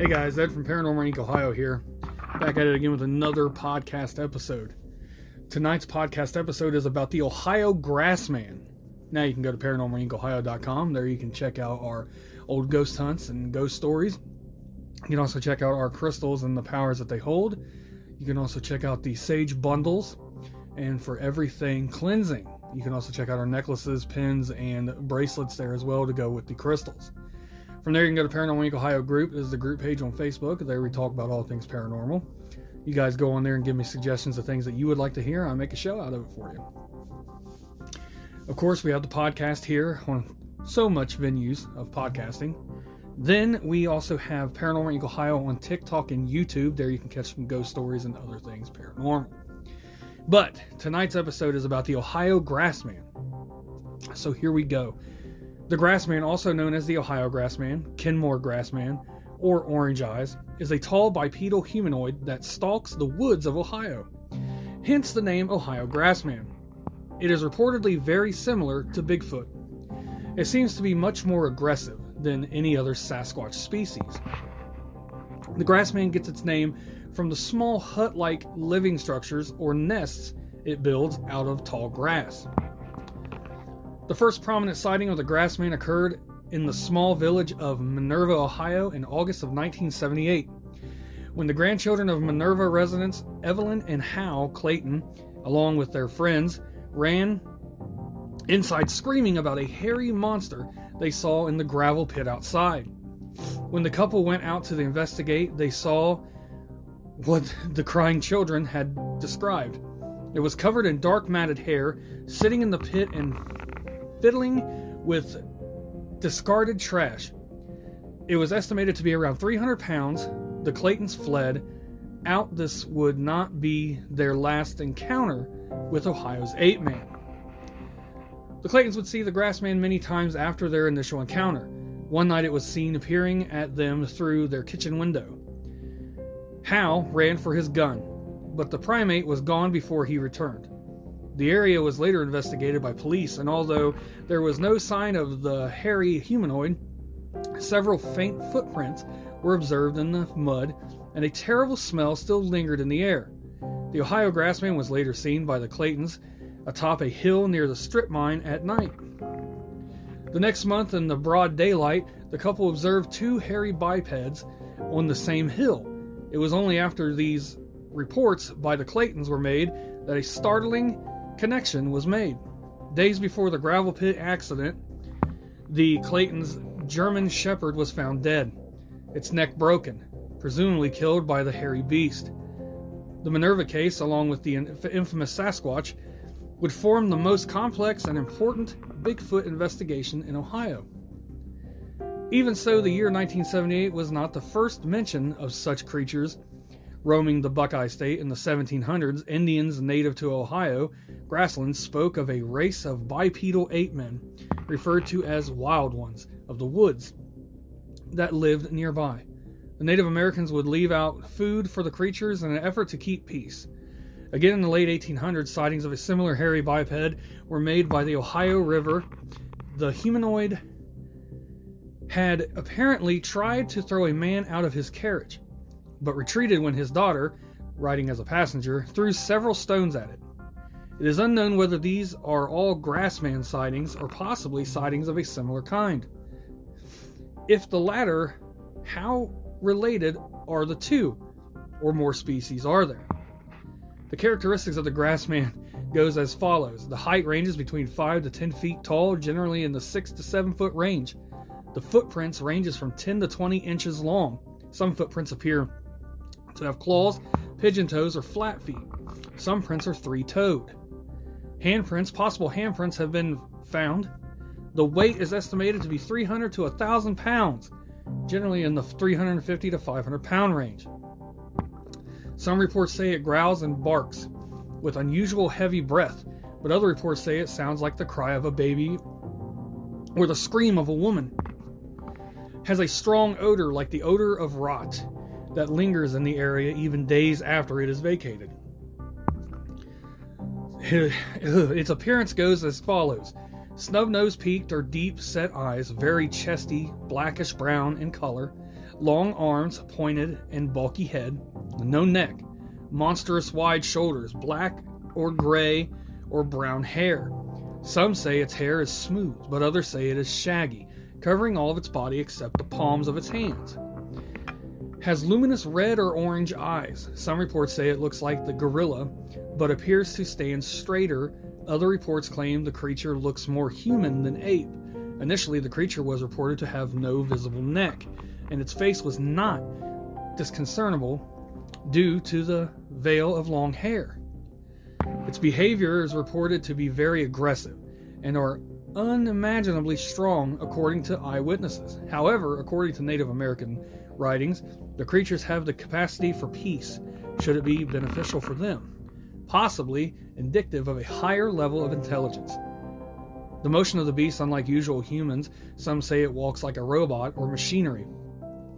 Hey guys, Ed from Paranormal Inc. Ohio here. Back at it again with another podcast episode. Tonight's podcast episode is about the Ohio Grassman. Now you can go to paranormalincohio.com. There you can check out our old ghost hunts and ghost stories. You can also check out our crystals and the powers that they hold. You can also check out the sage bundles and for everything cleansing. You can also check out our necklaces, pins, and bracelets there as well to go with the crystals. From there, you can go to Paranormal Inc. Ohio group. This is the group page on Facebook. There we talk about all things paranormal. You guys go on there and give me suggestions of things that you would like to hear. I make a show out of it for you. Of course, we have the podcast here on so much venues of podcasting. Then we also have Paranormal Inc. Ohio on TikTok and YouTube. There you can catch some ghost stories and other things paranormal. But tonight's episode is about the Ohio Grassman. So here we go. The Grassman, also known as the Ohio Grassman, Kenmore Grassman, or Orange Eyes, is a tall bipedal humanoid that stalks the woods of Ohio. Hence the name Ohio Grassman. It is reportedly very similar to Bigfoot. It seems to be much more aggressive than any other Sasquatch species. The Grassman gets its name from the small hut like living structures or nests it builds out of tall grass. The first prominent sighting of the Grassman occurred in the small village of Minerva, Ohio in August of 1978, when the grandchildren of Minerva residents Evelyn and Hal Clayton, along with their friends, ran inside screaming about a hairy monster they saw in the gravel pit outside. When the couple went out to investigate, they saw what the crying children had described. It was covered in dark matted hair, sitting in the pit and fiddling with discarded trash. It was estimated to be around 300 pounds. The Claytons fled. Out this would not be their last encounter with Ohio's ape man. The Claytons would see the Grassman many times after their initial encounter. One night it was seen appearing at them through their kitchen window. Hal ran for his gun, but the primate was gone before he returned. The area was later investigated by police, and although there was no sign of the hairy humanoid, several faint footprints were observed in the mud, and a terrible smell still lingered in the air. The Ohio Grassman was later seen by the Claytons atop a hill near the strip mine at night. The next month, in the broad daylight, the couple observed two hairy bipeds on the same hill. It was only after these reports by the Claytons were made that a startling connection was made. Days before the gravel pit accident, the Clayton's German Shepherd was found dead, its neck broken, presumably killed by the hairy beast. The Minerva case, along with the infamous Sasquatch, would form the most complex and important Bigfoot investigation in Ohio. Even so, the year 1978 was not the first mention of such creatures roaming the Buckeye State in the 1700s. Indians native to Ohio grasslands spoke of a race of bipedal ape men, referred to as wild ones of the woods, that lived nearby. The Native Americans would leave out food for the creatures in an effort to keep peace. Again, in the late 1800s, sightings of a similar hairy biped were made by the Ohio River. The humanoid had apparently tried to throw a man out of his carriage, but retreated when his daughter, riding as a passenger, threw several stones at it. It is unknown whether these are all grassman sightings or possibly sightings of a similar kind. If the latter, how related are the two, or more species are there? The characteristics of the grassman goes as follows. The height ranges between 5 to 10 feet tall, generally in the 6 to 7 foot range. The footprints ranges from 10 to 20 inches long. Some footprints appear have claws, pigeon toes, or flat feet. Some prints are three-toed. Handprints, possible handprints have been found. The weight is estimated to be 300 to 1,000 pounds, generally in the 350 to 500 pound range. Some reports say it growls and barks with unusual heavy breath, but other reports say it sounds like the cry of a baby or the scream of a woman. Has a strong odor like the odor of rot that lingers in the area even days after it is vacated. Its appearance goes as follows snub nose peaked or deep set eyes, very chesty, blackish brown in color, long arms, pointed and bulky head, no neck, monstrous wide shoulders, black or gray or brown hair. Some say its hair is smooth, but others say it is shaggy, covering all of its body except the palms of its hands. Has luminous red or orange eyes. Some reports say it looks like the gorilla, but appears to stand straighter. Other reports claim the creature looks more human than ape. Initially, the creature was reported to have no visible neck, and its face was not disconcertible due to the veil of long hair. Its behavior is reported to be very aggressive and are unimaginably strong according to eyewitnesses. However, according to Native American writings, the creatures have the capacity for peace, should it be beneficial for them, possibly indicative of a higher level of intelligence. The motion of the beast, unlike usual humans, some say it walks like a robot or machinery.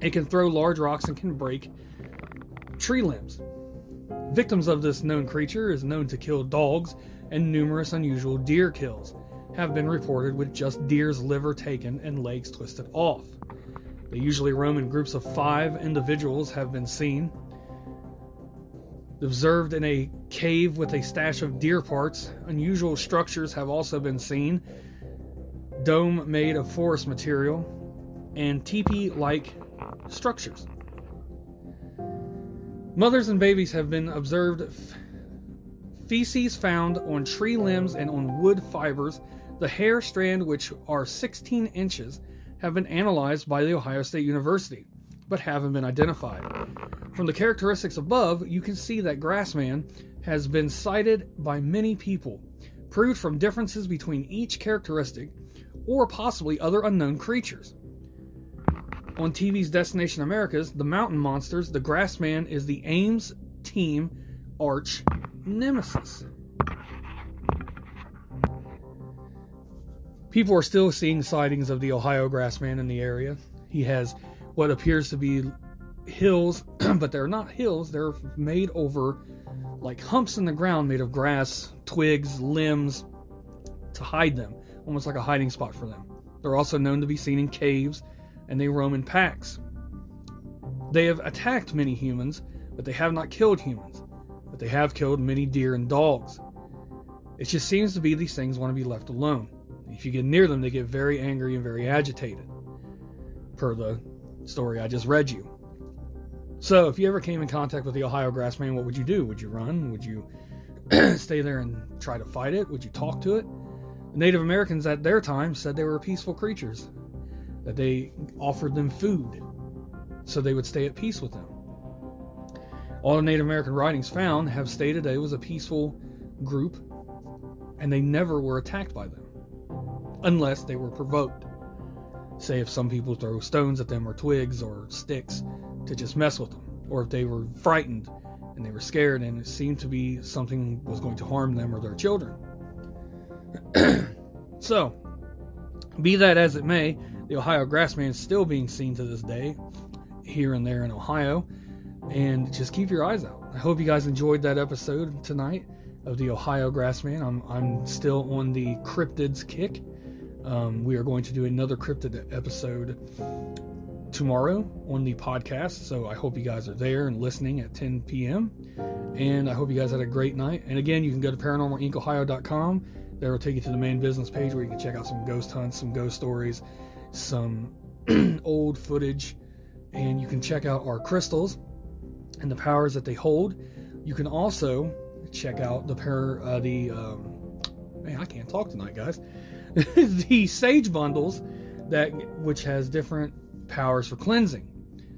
It can throw large rocks and can break tree limbs. Victims of this known creature is known to kill dogs, and numerous unusual deer kills have been reported with just deer's liver taken and legs twisted off. They usually roam in groups of five individuals have been seen. Observed in a cave with a stash of deer parts, unusual structures have also been seen. Dome made of forest material, and teepee like structures. Mothers and babies have been observed f- feces found on tree limbs and on wood fibers. The hair strand, which are 16 inches, have been analyzed by the Ohio State University, but haven't been identified. From the characteristics above, you can see that Grassman has been cited by many people, proved from differences between each characteristic, or possibly other unknown creatures. On TV's Destination Americas, the mountain monsters, the Grassman is the AIMS team arch nemesis. People are still seeing sightings of the Ohio Grassman in the area. He has what appears to be hills, but they're not hills, they're made over like humps in the ground made of grass, twigs, limbs to hide them, almost like a hiding spot for them. They're also known to be seen in caves and they roam in packs. They have attacked many humans, but they have not killed humans. But they have killed many deer and dogs. It just seems to be these things want to be left alone. If you get near them, they get very angry and very agitated, per the story I just read you. So, if you ever came in contact with the Ohio Grassman, what would you do? Would you run? Would you stay there and try to fight it? Would you talk to it? Native Americans at their time said they were peaceful creatures that they offered them food so they would stay at peace with them. All the Native American writings found have stated that it was a peaceful group and they never were attacked by them unless they were provoked. Say, if some people throw stones at them or twigs or sticks to just mess with them, or if they were frightened and they were scared and it seemed to be something was going to harm them or their children. so, be that as it may, the Ohio Grassman is still being seen to this day here and there in Ohio. And just keep your eyes out. I hope you guys enjoyed that episode tonight of the Ohio Grassman. I'm, I'm still on the cryptids kick. Um, we are going to do another cryptid episode tomorrow on the podcast. So I hope you guys are there and listening at 10 p.m. And I hope you guys had a great night. And again, you can go to paranormalincohio.com. There will take you to the main business page where you can check out some ghost hunts, some ghost stories, some old footage, and you can check out our crystals and the powers that they hold. You can also check out the pair, uh, the um, man, I can't talk tonight, guys. the sage bundles that which has different powers for cleansing.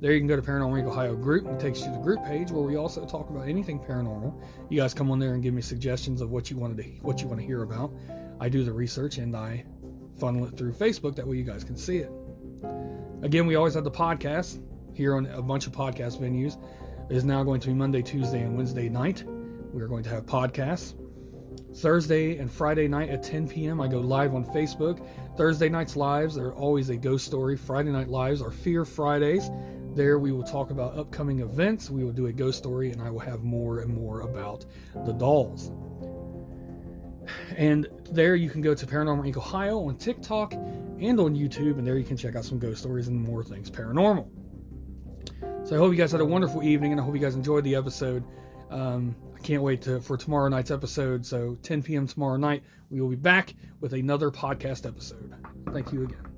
There you can go to Paranormal Inc. Ohio group. It takes you to the group page where we also talk about anything paranormal. You guys come on there and give me suggestions of what you wanted to what you want to hear about. I do the research and I funnel it through Facebook. That way you guys can see it. Again, we always have the podcast here on a bunch of podcast venues. It is now going to be Monday, Tuesday, and Wednesday night. We are going to have podcasts. Thursday and Friday night at 10 p.m. I go live on Facebook. Thursday nights lives are always a ghost story. Friday night lives are Fear Fridays. There we will talk about upcoming events. We will do a ghost story, and I will have more and more about the dolls. And there you can go to Paranormal Inc. Ohio on TikTok and on YouTube, and there you can check out some ghost stories and more things paranormal. So I hope you guys had a wonderful evening, and I hope you guys enjoyed the episode. Um, can't wait to, for tomorrow night's episode. So 10 p.m. tomorrow night, we will be back with another podcast episode. Thank you again.